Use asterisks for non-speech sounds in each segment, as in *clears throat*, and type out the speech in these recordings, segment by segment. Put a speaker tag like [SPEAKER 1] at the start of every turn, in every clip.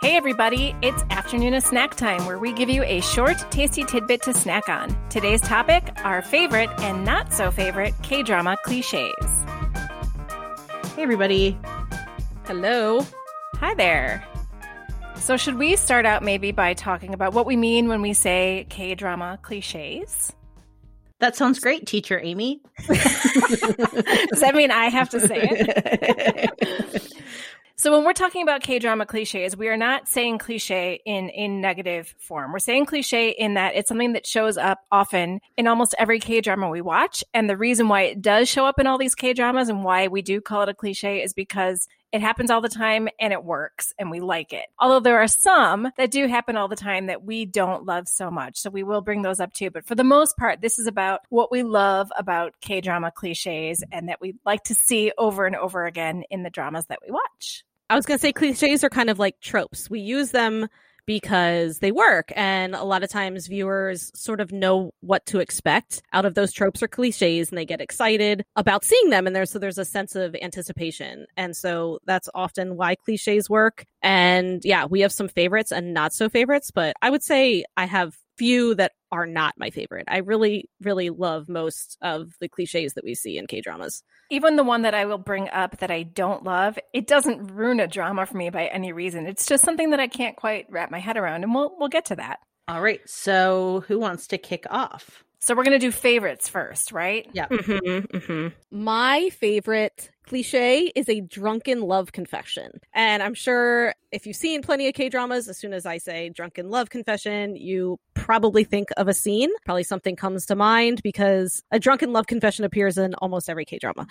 [SPEAKER 1] Hey, everybody, it's afternoon of snack time where we give you a short, tasty tidbit to snack on. Today's topic our favorite and not so favorite K drama cliches.
[SPEAKER 2] Hey, everybody.
[SPEAKER 3] Hello.
[SPEAKER 1] Hi there. So, should we start out maybe by talking about what we mean when we say K drama cliches?
[SPEAKER 2] That sounds great, teacher Amy. *laughs*
[SPEAKER 1] Does that mean I have to say it? *laughs* So when we're talking about K drama cliches, we are not saying cliche in a negative form. We're saying cliche in that it's something that shows up often in almost every K drama we watch. And the reason why it does show up in all these K dramas and why we do call it a cliche is because it happens all the time and it works and we like it. Although there are some that do happen all the time that we don't love so much. So we will bring those up too. But for the most part, this is about what we love about K drama cliches and that we like to see over and over again in the dramas that we watch.
[SPEAKER 3] I was going to say cliches are kind of like tropes. We use them because they work. And a lot of times viewers sort of know what to expect out of those tropes or cliches and they get excited about seeing them. And there's, so there's a sense of anticipation. And so that's often why cliches work. And yeah, we have some favorites and not so favorites, but I would say I have few that are not my favorite. I really, really love most of the cliches that we see in K dramas
[SPEAKER 1] even the one that I will bring up that I don't love, it doesn't ruin a drama for me by any reason. It's just something that I can't quite wrap my head around, and we'll we'll get to that.
[SPEAKER 2] All right. So, who wants to kick off?
[SPEAKER 1] So we're gonna do favorites first, right?
[SPEAKER 2] Yeah.
[SPEAKER 3] Mm-hmm, mm-hmm. My favorite cliche is a drunken love confession. And I'm sure if you've seen plenty of K dramas, as soon as I say drunken love confession, you probably think of a scene. Probably something comes to mind because a drunken love confession appears in almost every K drama.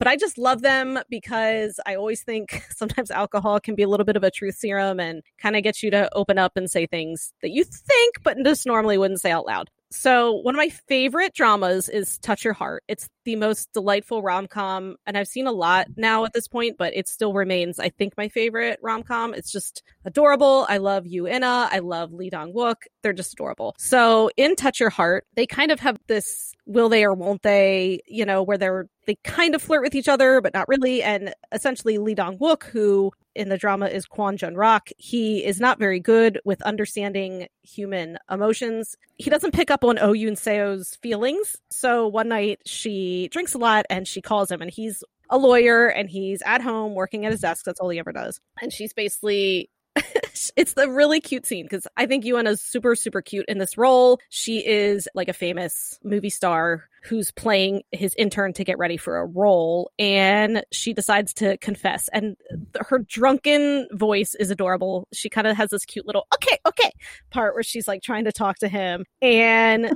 [SPEAKER 3] But I just love them because I always think *laughs* sometimes alcohol can be a little bit of a truth serum and kind of gets you to open up and say things that you think, but just normally wouldn't say out loud. So, one of my favorite dramas is Touch Your Heart. It's the most delightful rom com, and I've seen a lot now at this point, but it still remains, I think, my favorite rom com. It's just adorable. I love Yoo In-na. I love Lee Dong Wook. They're just adorable. So, in Touch Your Heart, they kind of have this will they or won't they, you know, where they're they kind of flirt with each other, but not really. And essentially, Lee Dong Wook, who in the drama is Kwon Jung Rok. He is not very good with understanding human emotions. He doesn't pick up on Oh Yoon Seo's feelings. So one night she drinks a lot and she calls him and he's a lawyer and he's at home working at his desk. That's all he ever does. And she's basically *laughs* it's the really cute scene because I think is super, super cute in this role. She is like a famous movie star who's playing his intern to get ready for a role and she decides to confess and her drunken voice is adorable. She kind of has this cute little okay okay part where she's like trying to talk to him and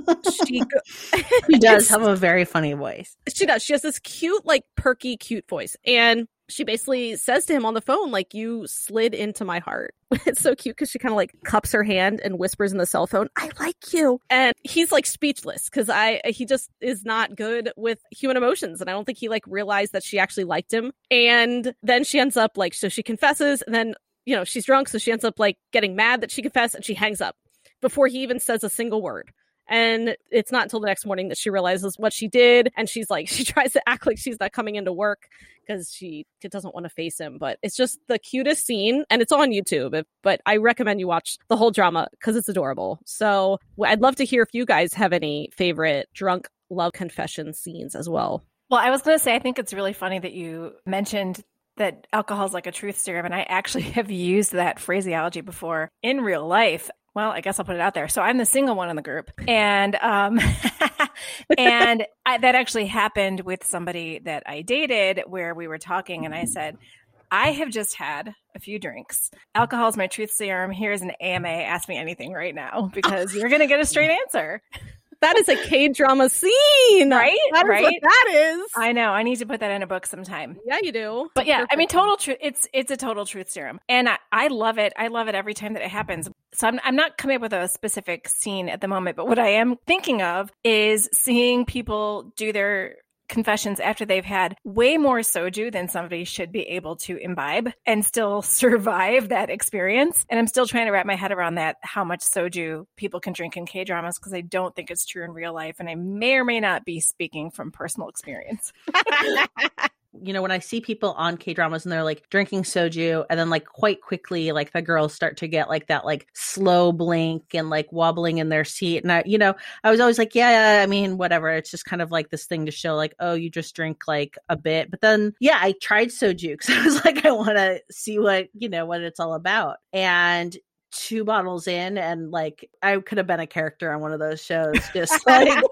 [SPEAKER 3] she *laughs*
[SPEAKER 2] she does *laughs* have a very funny voice.
[SPEAKER 3] She does. She has this cute like perky cute voice and she basically says to him on the phone, like, you slid into my heart. *laughs* it's so cute because she kind of like cups her hand and whispers in the cell phone, I like you. And he's like speechless because I, he just is not good with human emotions. And I don't think he like realized that she actually liked him. And then she ends up like, so she confesses and then, you know, she's drunk. So she ends up like getting mad that she confessed and she hangs up before he even says a single word. And it's not until the next morning that she realizes what she did. And she's like, *laughs* she tries to act like she's not coming into work because she doesn't want to face him. But it's just the cutest scene, and it's on YouTube. But I recommend you watch the whole drama because it's adorable. So I'd love to hear if you guys have any favorite drunk love confession scenes as well.
[SPEAKER 1] Well, I was going to say, I think it's really funny that you mentioned that alcohol is like a truth serum. And I actually *laughs* have used that phraseology before in real life well, I guess I'll put it out there. So I'm the single one in the group, and um, *laughs* and I, that actually happened with somebody that I dated, where we were talking, and I said, I have just had a few drinks. Alcohol is my truth serum. Here's an AMA. Ask me anything right now because you're going to get a straight answer.
[SPEAKER 3] That is a K drama scene,
[SPEAKER 1] right?
[SPEAKER 3] That
[SPEAKER 1] right?
[SPEAKER 3] that is.
[SPEAKER 1] I know. I need to put that in a book sometime.
[SPEAKER 3] Yeah, you do.
[SPEAKER 1] But yeah. I mean, total truth. It's it's a total truth serum, and I, I love it. I love it every time that it happens. So I'm I'm not coming up with a specific scene at the moment, but what I am thinking of is seeing people do their confessions after they've had way more soju than somebody should be able to imbibe and still *laughs* survive that experience. And I'm still trying to wrap my head around that how much soju people can drink in K dramas because I don't think it's true in real life. And I may or may not be speaking from personal experience. *laughs* *laughs*
[SPEAKER 2] you know, when I see people on K dramas and they're like drinking soju and then like quite quickly, like the girls start to get like that like slow blink and like wobbling in their seat. And I, you know, I was always like, yeah, I mean, whatever. It's just kind of like this thing to show like, oh, you just drink like a bit. But then, yeah, I tried soju *laughs* because I was like, I want to see what, you know, what it's all about. And two bottles in and like I could have been a character on one of those shows, just *laughs* like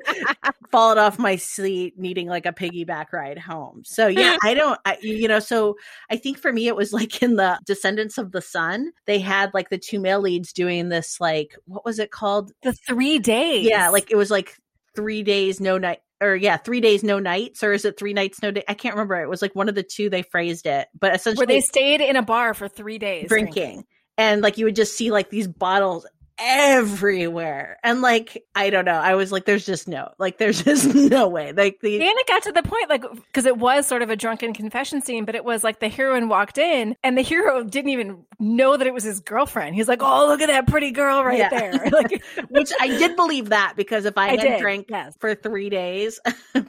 [SPEAKER 2] falling off my seat, needing like a piggyback ride home. So yeah, *laughs* I don't, I, you know, so I think for me it was like in the Descendants of the Sun, they had like the two male leads doing this like what was it called?
[SPEAKER 1] The three days.
[SPEAKER 2] Yeah, like it was like three days no night or yeah, three days no nights, or is it three nights no day? I can't remember. It was like one of the two they phrased it, but essentially
[SPEAKER 1] where they stayed in a bar for three days
[SPEAKER 2] drinking. drinking and like you would just see like these bottles everywhere. And like, I don't know. I was like, there's just no, like, there's *laughs* just no way. Like the
[SPEAKER 1] and it got to the point, like, because it was sort of a drunken confession scene, but it was like the heroine walked in and the hero didn't even know that it was his girlfriend. He's like, oh, look at that pretty girl right yeah. there. *laughs* Like,
[SPEAKER 2] which I did believe that because if I, *laughs* I had did, drank yes. for three days,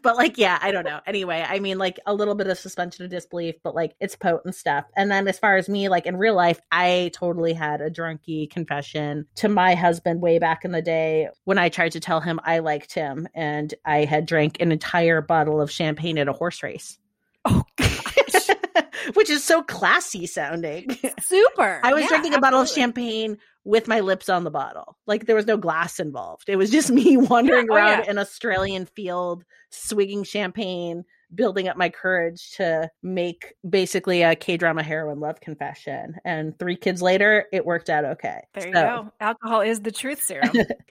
[SPEAKER 2] but like, yeah, I don't know. Anyway, I mean, like a little bit of suspension of disbelief, but like it's potent stuff. And then as far as me, like in real life, I totally had a drunky confession to my husband way back in the day when I tried to tell him I liked him and I had drank an entire bottle of champagne at a horse race.
[SPEAKER 1] Oh *laughs* gosh.
[SPEAKER 2] Which is so classy sounding.
[SPEAKER 1] Super.
[SPEAKER 2] I was yeah, drinking a bottle of champagne with my lips on the bottle. Like there was no glass involved. It was just me *laughs* wandering yeah, oh, around yeah. an Australian field, swigging champagne, building up my courage to make basically a K drama heroine love confession. And three kids later, it worked out okay.
[SPEAKER 1] There so, you go. Alcohol is the truth *laughs* serum.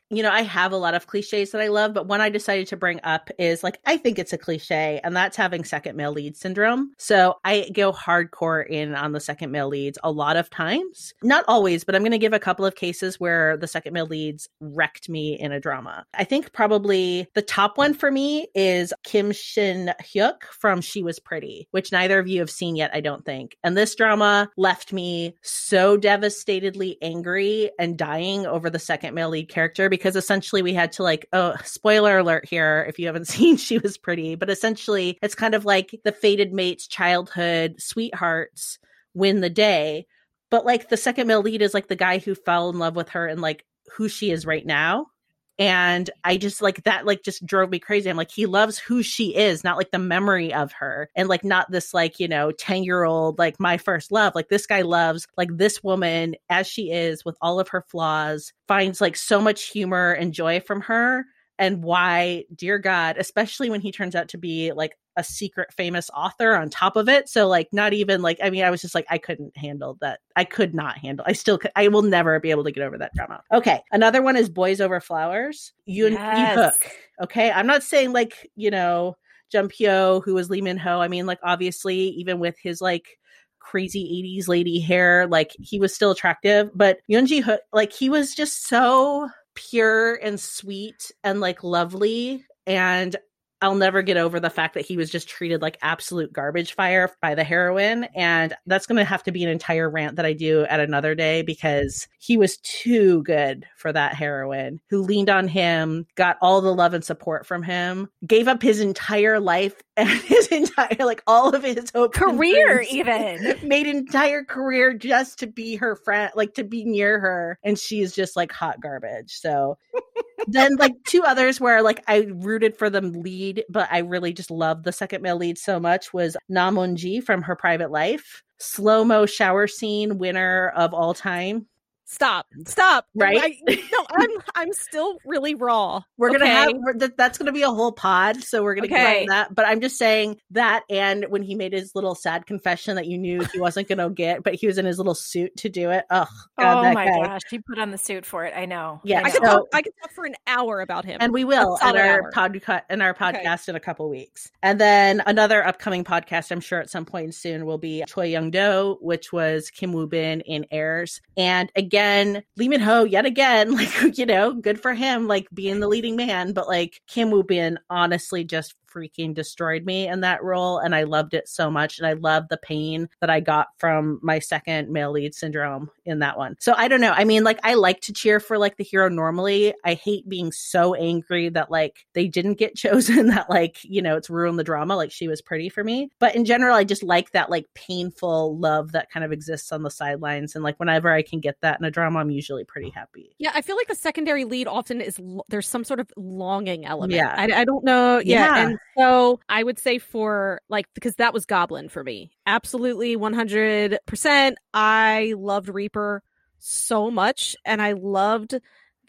[SPEAKER 2] you know, I have a lot of cliches that I love, but one I decided to bring up is like, I think it's a cliche, and that's having second male lead syndrome. So I go hardcore in on the second male leads a lot of times. Not always, but I'm going to give a couple of cases where the second male leads wrecked me in a drama. I think probably the top one for me is Kim Shin From She Was Pretty, which neither of you have seen yet, I don't think. And this drama left me so devastatedly angry and dying over the second male lead character because essentially we had to like, oh, spoiler alert here if you haven't *laughs* seen She Was Pretty, but essentially it's kind of like the fated mates, childhood sweethearts win the day. But like the second male lead is like the guy who fell in love with her and like who she is right now and i just like that like just drove me crazy. I'm like he loves who she is not like the memory of her and like not this like you know 10 year old like my first love. Like this guy loves like this woman as she is with all of her flaws finds like so much humor and joy from her. And why dear god especially when he turns out to be like a secret famous author on top of it. So like not even like I mean I was just like I couldn't handle that. I could not handle. I still could, I will never be able to get over that drama. Okay, another one is Boys Over Flowers. You yes. Hook. Okay, I'm not saying like you know Jun Pyo who was Lee Min Ho. I mean like obviously even with his like crazy 80s lady hair like he was still attractive but Yoon Ji Hoo like he was just so pure and sweet and like lovely and I'll never get over the fact that he was just treated like absolute garbage fire by the heroine. And that's going to have to be an entire rant that I do at another day because he was too good for that heroine who leaned on him, got all the love and support from him, gave up his entire life *laughs* and his entire, like all of his
[SPEAKER 1] career, even *laughs*
[SPEAKER 2] made entire career just to be her friend, like to be near her. And she's just like hot garbage. So *laughs* then, like, two others where like I rooted for them lead but I really just loved the second male lead so much was Ji from Her Private Life. Slow mo shower scene winner of all time
[SPEAKER 3] stop stop
[SPEAKER 2] right? I,
[SPEAKER 3] no i'm i'm still really raw
[SPEAKER 2] we're gonna have that's gonna be a whole pod so we're gonna okay. get that but i'm just saying that and when he made his little sad confession that you knew he wasn't gonna *laughs* get but he was in his little suit to do it oh
[SPEAKER 1] God, oh my guy. gosh he put on the suit for it i know
[SPEAKER 2] yeah
[SPEAKER 3] i, could, talk, I could talk for an hour about him
[SPEAKER 2] and we will at our podcast in our podcast okay. in a couple weeks. And then another upcoming podcast i'm sure at some point soon will be choi young do which was kim woo bin in Heirs. And again again, Lee Min Ho yet again, *laughs* like, you know, good for him, like being the leading man. But like Kim Woo Bin honestly just freaking destroyed me in that role. And I loved it so much. And I love the pain that I got from my second male lead syndrome in that one. So I don't know. I mean, like, I like to cheer for like the hero normally. I hate being so angry that like they didn't get *laughs* chosen, that like, you know, it's ruined the drama. Like she was pretty for me. But in general, I just like that like painful love that kind of exists on the sidelines. And like whenever I can get that in a drama, I'm usually pretty happy.
[SPEAKER 3] Yeah. I feel like the secondary lead often is there's some sort of longing element. Yeah. I, I don't know. Yeah. yeah. And so I would say for like, because that was Goblin for me. Absolutely 100%. I loved Reaper so much. And I loved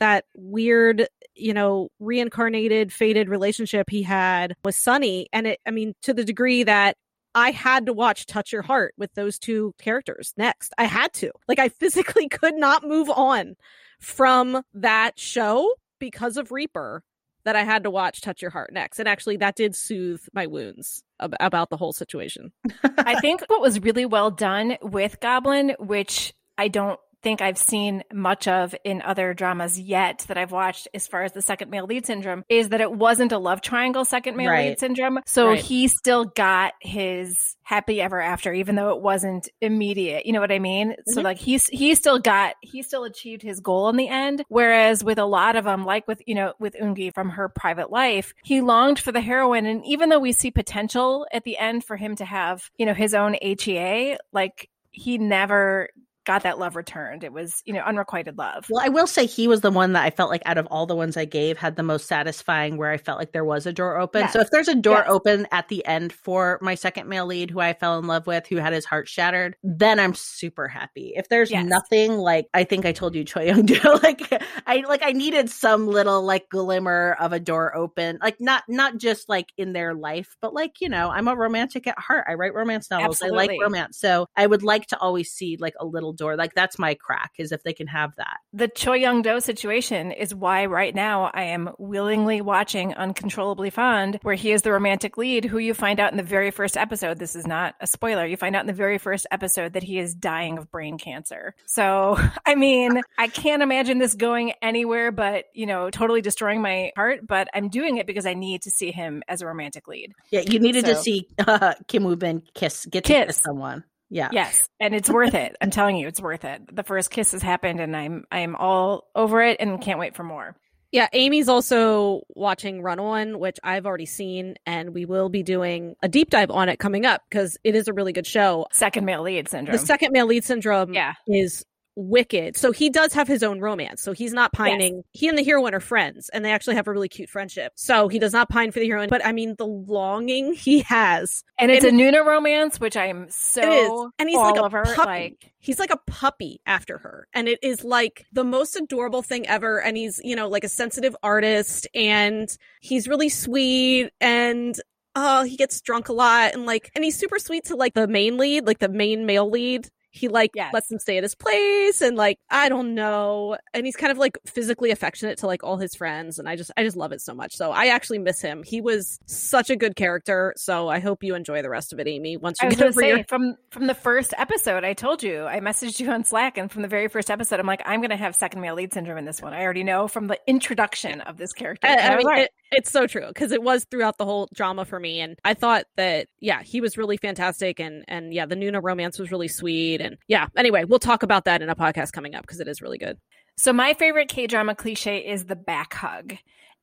[SPEAKER 3] that weird, you know, reincarnated, fated relationship he had with Sunny. And it, I mean, to the degree that I had to watch Touch Your Heart with those two characters next. I had to. Like, I *laughs* physically could not move on from that show because of Reaper that I had to watch Touch Your Heart next. And actually, that did soothe my wounds ab- about the whole situation.
[SPEAKER 1] I think what was really well done with Goblin, which I don't think I've seen much of in other dramas yet that I've watched as far as the second male lead syndrome is that it wasn't a love triangle second male right. lead syndrome. So right. he still got his happy ever after, even though it wasn't immediate. You know what I mean? Mm-hmm. So like he's he still got he still achieved his goal in the end. Whereas with a lot of them, like with you know with Eun-gi from her private life, he longed for the heroine, and even though we see potential at the end for him to have you know his own HEA, like he never got that love returned. It was, you know, unrequited love.
[SPEAKER 2] Well, I will say he was the one that I felt like out of all the ones I gave had the most satisfying where I felt like there was a door open. Yes. So if there's a door yes. open at the end for my second male lead who I fell in love with, who had his heart shattered, then I'm super happy. If there's yes. nothing like I think I told you Choi Young Do, *laughs* like I like I needed some little like glimmer of a door open. Like not not just like in their life, but like, you know, I'm a romantic at heart. I write romance novels. Absolutely. I like romance. So I would like to always see like a little door. Like that's my crack is if they can have that.
[SPEAKER 1] The Choi Young Do situation is why right now I am willingly watching Uncontrollably Fond, where he is the romantic lead, who you find out in the very first episode. This is not a spoiler. You find out in the very first episode that he is dying of brain cancer. So, *laughs* I mean, I can't imagine this going anywhere but, you know, totally destroying my heart, but I'm doing it because I need to see him as a romantic lead.
[SPEAKER 2] Yeah, you needed so, to see *laughs* uh, Kim Woo Bin kiss, get to kiss, kiss someone. Yeah.
[SPEAKER 1] Yes. And it's worth it. I'm telling you, it's worth it. The first kiss has happened and I'm I'm all over it and can't wait for more.
[SPEAKER 3] Yeah, Amy's also watching Run On, which I've already seen, and we will be doing a deep dive on it coming up because it is a really good show.
[SPEAKER 1] Second male lead syndrome.
[SPEAKER 3] The second male lead syndrome
[SPEAKER 1] yeah.
[SPEAKER 3] is wicked. So he does have his own romance. So he's not pining. Yes. He and the heroine are friends and they actually have a really cute friendship. So he does not pine for the heroine. But I mean, the longing he has.
[SPEAKER 1] And it's and a Nuna romance, which I'm so And he's like a puppy. Like...
[SPEAKER 3] He's like a puppy after her. And it is like the most adorable thing ever. And he's, you know, like a sensitive artist and he's really sweet and oh, he gets drunk a lot and like, and he's super sweet to like the main lead, like the main male lead he like yes. lets him stay at his place and like i don't know. And he's kind of like physically affectionate to like all his friends. And i just i just love it so much. So i actually miss him. He was such a good character. So i hope you enjoy the rest of it amy once you
[SPEAKER 1] I
[SPEAKER 3] was get over
[SPEAKER 1] say,
[SPEAKER 3] your...
[SPEAKER 1] from from the first episode i told you i messaged you on slack and from the very first episode i'm like i'm gonna have second male lead syndrome in this one. I already know from the introduction of this character.
[SPEAKER 3] I, I mean, it, it's so true because it was throughout the whole drama for me and i thought that yeah he was really fantastic and and yeah the nuna romance was really sweet and yeah, anyway, we'll talk about that in a podcast coming up because it is really good.
[SPEAKER 1] So, my favorite K drama cliche is the back hug.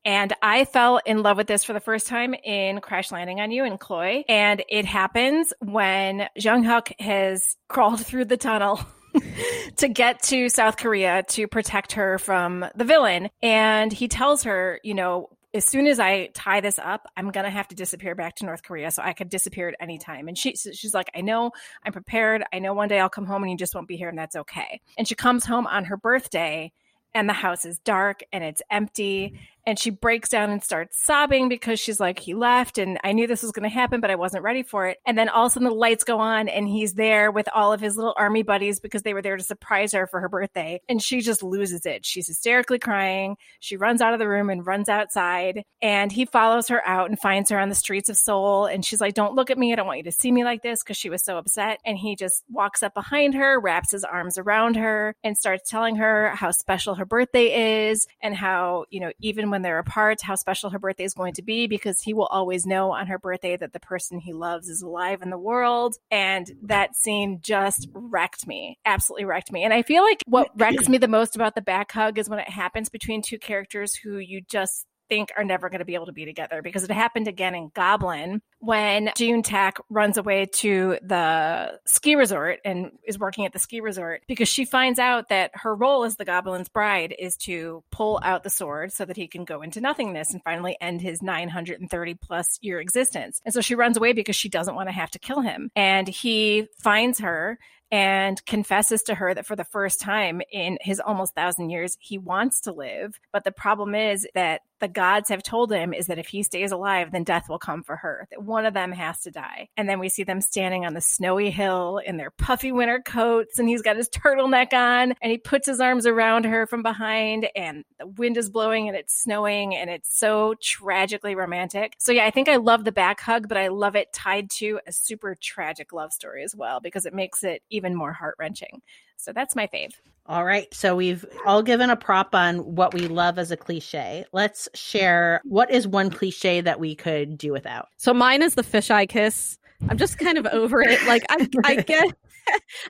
[SPEAKER 1] And I fell in love with this for the first time in Crash Landing on You and Chloe. And it happens when Jung Hyuk has crawled through the tunnel *laughs* to get to South Korea to protect her from the villain. And he tells her, you know, as soon as I tie this up, I'm gonna have to disappear back to North Korea, so I could disappear at any time. And she she's like, I know, I'm prepared. I know one day I'll come home and you just won't be here, and that's okay. And she comes home on her birthday, and the house is dark and it's empty, and she breaks down and starts sobbing because she's like, he left and I knew this was going to happen, but I wasn't ready for it. And then all of a sudden the lights go on and he's there with all of his little army buddies because they were there to surprise her for her birthday. And she just loses it. She's hysterically crying. She runs out of the room and runs outside. And he follows her out and finds her on the streets of Seoul. And she's like, don't look at me. I don't want you to see me like this because she was so upset. And he just walks up behind her, wraps his arms around her, and starts telling her how special her birthday is and how, you know, even when they're apart how special her birthday is going to be because he will always know on her birthday that the person he loves is alive in the world. And that scene just wrecked me, absolutely wrecked me. And I feel like what wrecks *clears throat* me the most about the back hug is when it happens between two characters who you just think are never going to be able to be together because it happened again in Goblin when Eun Tak runs away to the ski resort and is working at the ski resort because she finds out that her role as the Goblin's bride is to pull out the sword so that he can go into nothingness and finally end his 930 plus year existence. And so she runs away because she doesn't want to have to kill him. And he finds her and confesses to her that for the first time in his almost thousand years, he wants to live. But the problem is that the gods have told him is that if he stays alive, then death will come for her, that one of them has to die. And then we see them standing on the snowy hill in their puffy winter coats, and he's got his turtleneck on, and he puts his arms around her from behind, and the wind is blowing and it's snowing, and it's so tragically romantic. So, yeah, I think I love the back hug, but I love it tied to a super tragic love story as well, because it makes it even more heart wrenching. So that's my fave.
[SPEAKER 2] All right. So we've all given a prop on what we love as a cliche. Let's share what is one cliche that we could do without.
[SPEAKER 3] So mine is the fisheye kiss. I'm just kind of over it. Like I, I *laughs* get.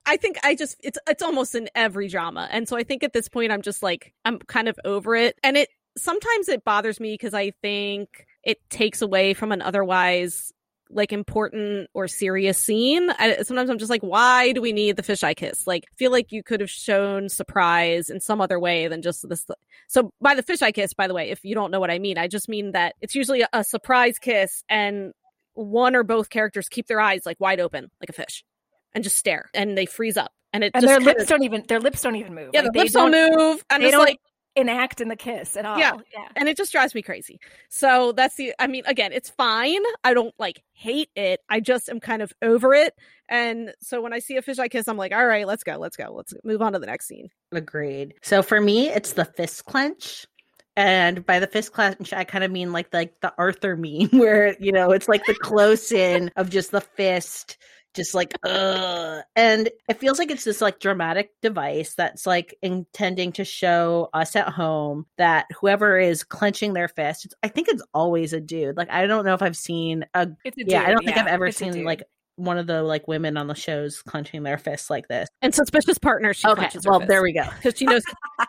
[SPEAKER 3] I think I just it's it's almost in every drama. And so I think at this point I'm just like I'm kind of over it. And it sometimes it bothers me because I think it takes away from an otherwise like important or serious scene. I, sometimes I'm just like, why do we need the fisheye kiss? Like, feel like you could have shown surprise in some other way than just this. So, by the fisheye kiss, by the way, if you don't know what I mean, I just mean that it's usually a, a surprise kiss and one or both characters keep their eyes like wide open, like a fish, and just stare, and they freeze up. And, it
[SPEAKER 1] and their lips of, don't even their lips don't even move.
[SPEAKER 3] Yeah, like, the lips don't, don't move. And don't like
[SPEAKER 1] enact in the kiss at all.
[SPEAKER 3] Yeah. yeah. And it just drives me crazy. So that's the I mean, again, it's fine. I don't like hate it. I just am kind of over it. And so when I see a fisheye kiss, I'm like, all right, let's go, let's go. Let's move on to the next scene.
[SPEAKER 2] Agreed. So for me, it's the fist clench. And by the fist clench, I kind of mean like like the Arthur meme, *laughs* where you know it's like the close in of just the fist just like uh and it feels like it's this like dramatic device that's like intending to show us at home that whoever is clenching their fist i think it's always a dude. Like i don't know if i've seen a, a yeah i don't think yeah, i've ever seen like one of the like women on the shows clenching their fists like this.
[SPEAKER 3] And suspicious partner, she
[SPEAKER 2] okay, well, there we go. *laughs*
[SPEAKER 3] Because she knows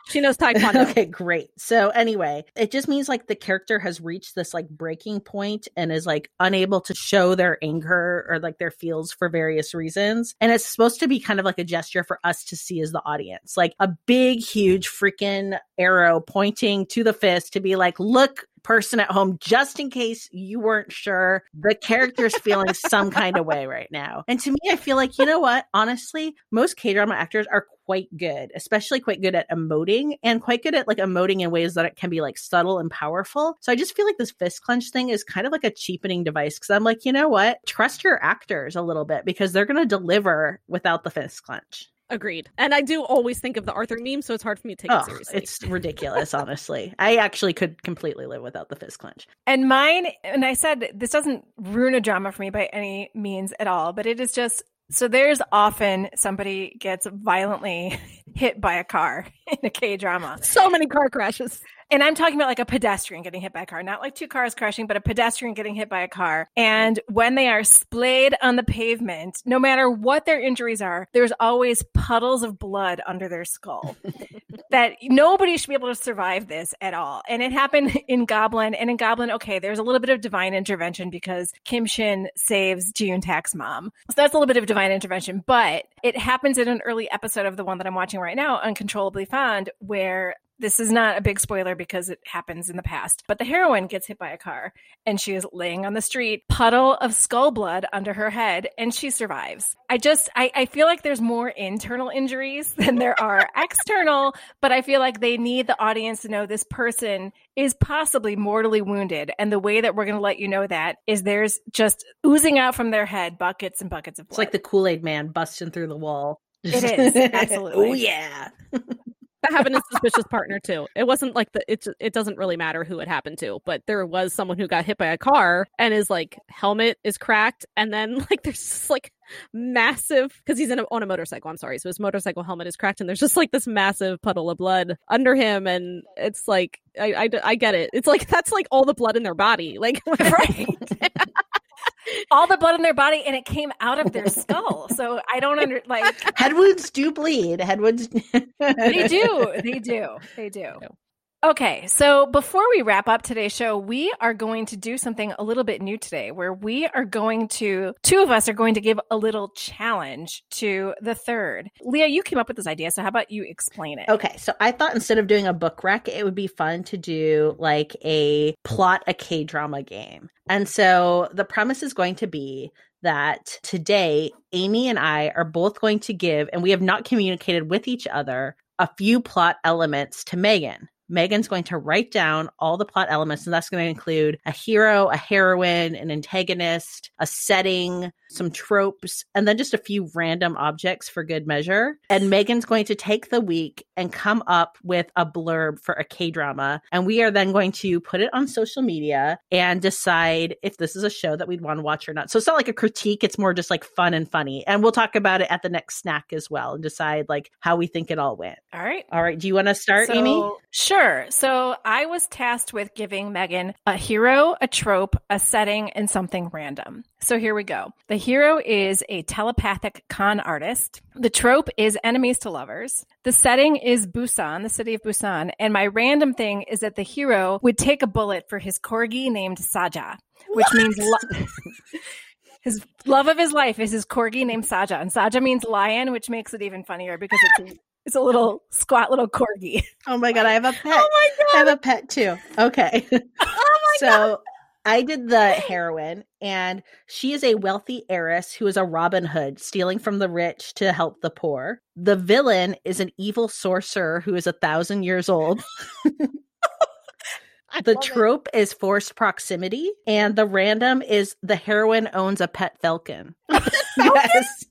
[SPEAKER 3] she knows taekwondo. *laughs*
[SPEAKER 2] okay, great. So anyway, it just means like the character has reached this like breaking point and is like unable to show their anger or like their feels for various reasons. And it's supposed to be kind of like a gesture for us to see as the audience, like a big, huge freaking arrow pointing to the fist to be like, look, person at home, just in case you weren't sure, the character's feeling some kind of way right now. And to me, I feel like, you know what? Honestly, most K drama actors are quite good, especially quite good at emoting and quite good at like emoting in ways that it can be like subtle and powerful. So I just feel like this fist clench thing is kind of like a cheapening device because I'm like, you know what? Trust your actors a little bit because they're going to deliver without the fist clench.
[SPEAKER 3] Agreed. And I do always think of the Arthur meme, so it's hard for me to take oh, it seriously.
[SPEAKER 2] It's ridiculous, honestly. I actually could completely live without the fist clench.
[SPEAKER 1] And mine, and I said this doesn't ruin a drama for me by any means at all, but it is just so there's often somebody gets violently *laughs* hit by a car *laughs* in a K drama.
[SPEAKER 3] So many car crashes
[SPEAKER 1] and I'm talking about like a pedestrian getting hit by a car, not like two cars crashing, but a pedestrian getting hit by a car. And when they are splayed on the pavement, no matter what their injuries are, there's always puddles of blood under their skull. *laughs* that nobody should be able to survive this at all. And it happened in Goblin. And in Goblin, okay, there's a little bit of divine intervention because Kim Shin saves Eun Tak's mom. So that's a little bit of divine intervention. But it happens in an early episode of the one that I'm watching right now, Uncontrollably Fond, where this is not a big spoiler because it happens in the past, but the heroine gets hit by a car and she is laying on the street, puddle of skull blood under her head, and she survives. I just, I, I feel like there's more internal injuries *laughs* than there are *laughs* external, but I feel like they need the audience to know this person is possibly mortally wounded. And the way that we're going to let you know that is there's just oozing out from their head buckets and buckets of blood.
[SPEAKER 2] It's like the Kool Aid man busting through the wall.
[SPEAKER 1] It is, *laughs* absolutely.
[SPEAKER 2] oh, yeah.
[SPEAKER 3] Having a suspicious partner too. It wasn't like the it it doesn't really matter who it happened to, but there was someone who got hit by a car and his like helmet is cracked, and then *laughs* like there's just like massive because he's in a, on a motorcycle. I'm sorry, so his motorcycle helmet is cracked, and there's just like this massive puddle of blood under him, and it's like I I, I get it. It's like that's like all the blood in their body, like *laughs*
[SPEAKER 1] right. All the blood in their body and it came out of their *laughs* skull. So I don't under like
[SPEAKER 2] head wounds do bleed. Head wounds *laughs*
[SPEAKER 1] They do. They do. They do. Okay, so before we wrap up today's show, we are going to do something a little bit new today where we are going to, two of us are going to give a little challenge to the third. Leah, you came up with this idea, so how about you explain it?
[SPEAKER 2] Okay, so I thought instead of doing a book rec, it would be fun to do like a plot a K drama game. And so the premise is going to be that today, Amy and I are both going to give, and we have not communicated with each other, a few plot elements to Megan. Megan's going to write down all the plot elements, and that's going to include a hero, a heroine, an antagonist, a setting, some tropes, and then just a few random objects for good measure. And Megan's going to take the week and come up with a blurb for a K drama. And we are then going to put it on social media and decide if this is a show that we'd want to watch or not. So it's not like a critique, it's more just like fun and funny. And we'll talk about it at the next snack as well and decide like how we think it all went.
[SPEAKER 1] All right.
[SPEAKER 2] All right. Do you want to start,
[SPEAKER 1] so,
[SPEAKER 2] Amy?
[SPEAKER 1] Sure. So I was tasked with giving Megan a hero, a trope, a setting, and something random. So here we go. The hero is a telepathic con artist. The trope is enemies to lovers. The setting is Busan, the city of Busan. And my random thing is that the hero would take a bullet for his corgi named Saja, which what? means lo- *laughs* his love of his life is his corgi named Saja. And Saja means lion, which makes it even funnier because it's it's a little squat little corgi. *laughs*
[SPEAKER 2] Oh my god, I have a *laughs* oh pet. Oh my god. I have a pet too. Okay. *laughs* Oh my God. so god. I did the heroine, and she is a wealthy heiress who is a Robin Hood, stealing from the rich to help the poor. The villain is an evil sorcerer who is a thousand years old. the trope it. is forced proximity, and the random is the heroine owns a pet falcon. yes.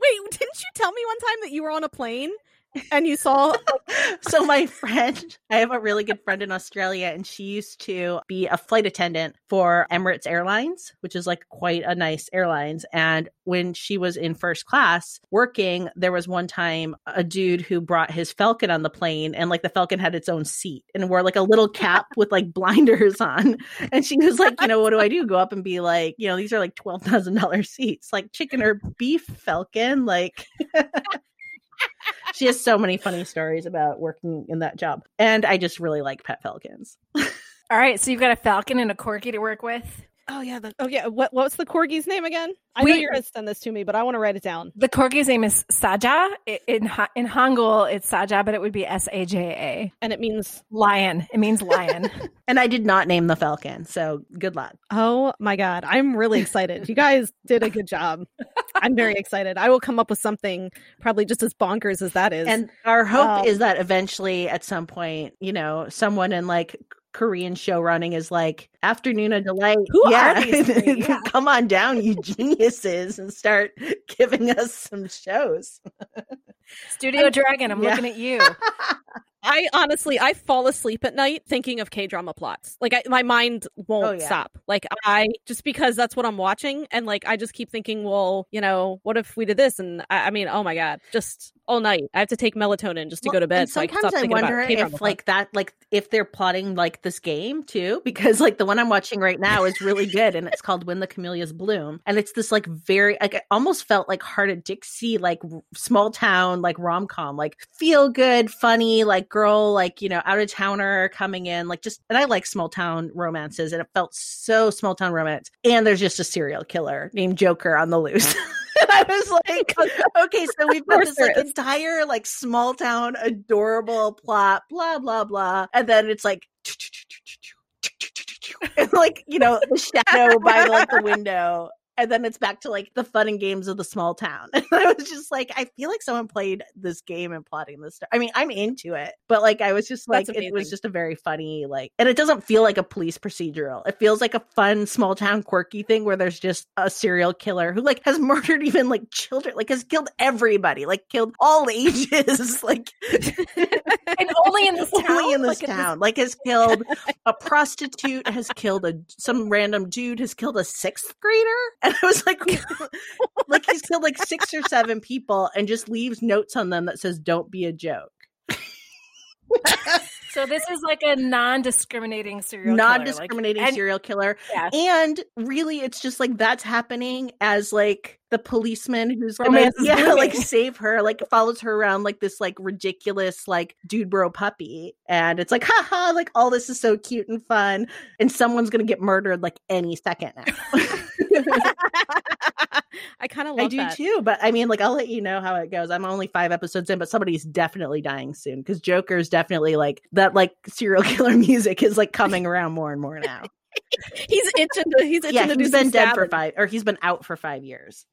[SPEAKER 3] Wait, didn't you tell me one time that you were on a plane and you saw *laughs*
[SPEAKER 2] so my friend i have a really good friend in australia and she used to be a flight attendant for emirates airlines which is like quite a nice airlines. And when she was in first class working there was one time a dude who brought his falcon on the plane and like the falcon had its own seat and wore like a little cap with like blinders on. And she was like you know what do i do? Go up and be like you know these are like $12000 seats like chicken or beef falcon like *laughs* *laughs* she has so many funny stories about working in that job. And I just really like pet falcons. *laughs*
[SPEAKER 1] All right, so you've got a falcon and a corgi to work with.
[SPEAKER 3] Oh yeah, the, oh yeah. What what's the corgi's name again? I we, know you're gonna send this to me, but I want to write it down.
[SPEAKER 1] The corgi's name is Saja. In in Hangul, it's Saja, but it would be S A J A,
[SPEAKER 3] and it means
[SPEAKER 1] lion. It means lion. *laughs*
[SPEAKER 2] and I did not name the falcon, so good luck.
[SPEAKER 3] Oh my god, I'm really excited. you guys did a good job. I'm very excited. I will come up with something probably just as bonkers as that is.
[SPEAKER 2] And our hope um, is that eventually, at some point, you know, someone in like Korean show running is like afternoon of delight.
[SPEAKER 1] Who yeah. are these? *laughs*
[SPEAKER 2] Yeah. Come on down, you geniuses, and start *laughs* giving us some shows.
[SPEAKER 1] Studio I'm, Dragon, I'm yeah. looking at you. *laughs*
[SPEAKER 3] I honestly, I fall asleep at night thinking of K drama plots. Like I, my mind won't oh, yeah. stop. Like I just because that's what I'm watching, and like I just keep thinking, well, you know, what if we did this? And I, I mean, oh my god, just all night. I have to take melatonin just to well, go to bed. So
[SPEAKER 2] sometimes
[SPEAKER 3] I,
[SPEAKER 2] I wonder if like that, like if they're plotting like this game too, because like the one I'm watching right now is really good, and it's called When the Camellias Bloom, and it's this like very like it almost felt like Hart of Dixie, like small town, like rom com, like feel good, funny, like girl, like, you know, out of towner coming in, like just, and I like small town romances and it felt so small town romance. And there's just a serial killer named Joker on the loose. *laughs* and I was like, okay, so we've got this like entire like small town adorable plot, blah, blah, blah. And then it's like, *laughs* like, you know, the shadow by like the *laughs* window and then it's back to like the fun and games of the small town. *laughs* And I was just like, I feel like someone played this game and plotting this. Stuff. I mean, I'm into it, but like, I was just like, it was just a very funny like, and it doesn't feel like a police procedural. It feels like a fun small town quirky thing where there's just a serial killer who like has *laughs* murdered even like children, like has killed everybody, like killed all *laughs* ages, like
[SPEAKER 1] and only in this town,
[SPEAKER 2] only in this like town, like has killed a prostitute, has killed a some random dude, has killed a sixth grader, and I was like, *laughs* like he's killed like six or seven people and just leaves notes on them that says "Don't be a joke."
[SPEAKER 1] So this is like a non-discriminating serial
[SPEAKER 2] non-discriminating
[SPEAKER 1] killer. Like,
[SPEAKER 2] serial killer. Yeah. And really it's just like that's happening as like the policeman who's gonna *laughs* yeah, like save her, like follows her around like this like ridiculous like dude bro puppy. And it's like, haha, like all this is so cute and fun. And someone's gonna get murdered like any second now. *laughs* *laughs*
[SPEAKER 3] I kind of like. I
[SPEAKER 2] do
[SPEAKER 3] that.
[SPEAKER 2] too, but I mean, like, I'll let you know how it goes. I'm only five episodes in, but somebody's definitely dying soon because Joker's definitely like that, like serial *laughs* killer music is like coming around more and more now. *laughs*
[SPEAKER 3] he's itching to, he's itching
[SPEAKER 2] yeah,
[SPEAKER 3] to
[SPEAKER 2] he's been dead for five, or he's been out for five years.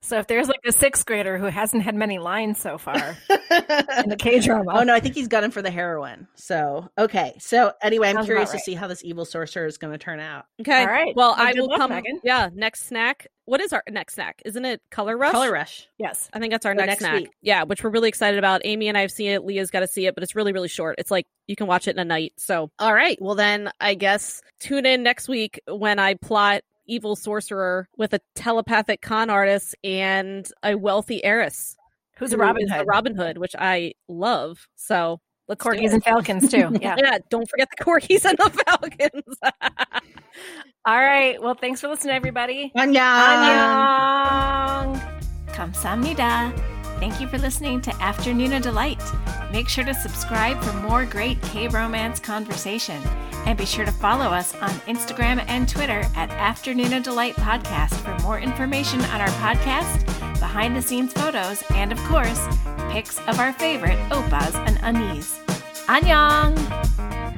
[SPEAKER 1] So if there's like a sixth grader who hasn't had many lines so far *laughs* in the K drama.
[SPEAKER 2] Oh no, I think he's gunning for the heroine. So okay. So anyway, I'm Sounds curious right. to see how this evil sorcerer is going to turn out.
[SPEAKER 3] Okay. All right. Well, well I will luck, come. Megan. Yeah. Next snack. What is our next snack? Isn't it Color Rush?
[SPEAKER 2] Color Rush.
[SPEAKER 3] Yes. I think that's our next, next, snack. Week. Yeah, which we're really excited about. Amy and I have seen it. Leah's got to see it, but it's really, really short. It's like you can watch it in a night. So, all right. Well, then I guess tune in next week when I plot evil sorcerer with a telepathic con artist and a wealthy heiress
[SPEAKER 1] who's a Robin Hood.
[SPEAKER 3] A Robin Hood, which I love. So
[SPEAKER 1] let's corgis and falcons too. *laughs* Yeah,
[SPEAKER 3] yeah. Don't forget the corgis and the *laughs* falcons. *laughs*
[SPEAKER 1] All right. Well, thanks for listening, everybody.
[SPEAKER 2] Annyeong.
[SPEAKER 1] Annyeong. Kamsamnida. Thank you for listening to Afternoon of Delight. Make sure to subscribe for more great K romance conversation. And be sure to follow us on Instagram and Twitter at Afternoon of Delight Podcast for more information on our podcast, behind the scenes photos, and of course, pics of our favorite opas and anis. Annyeong!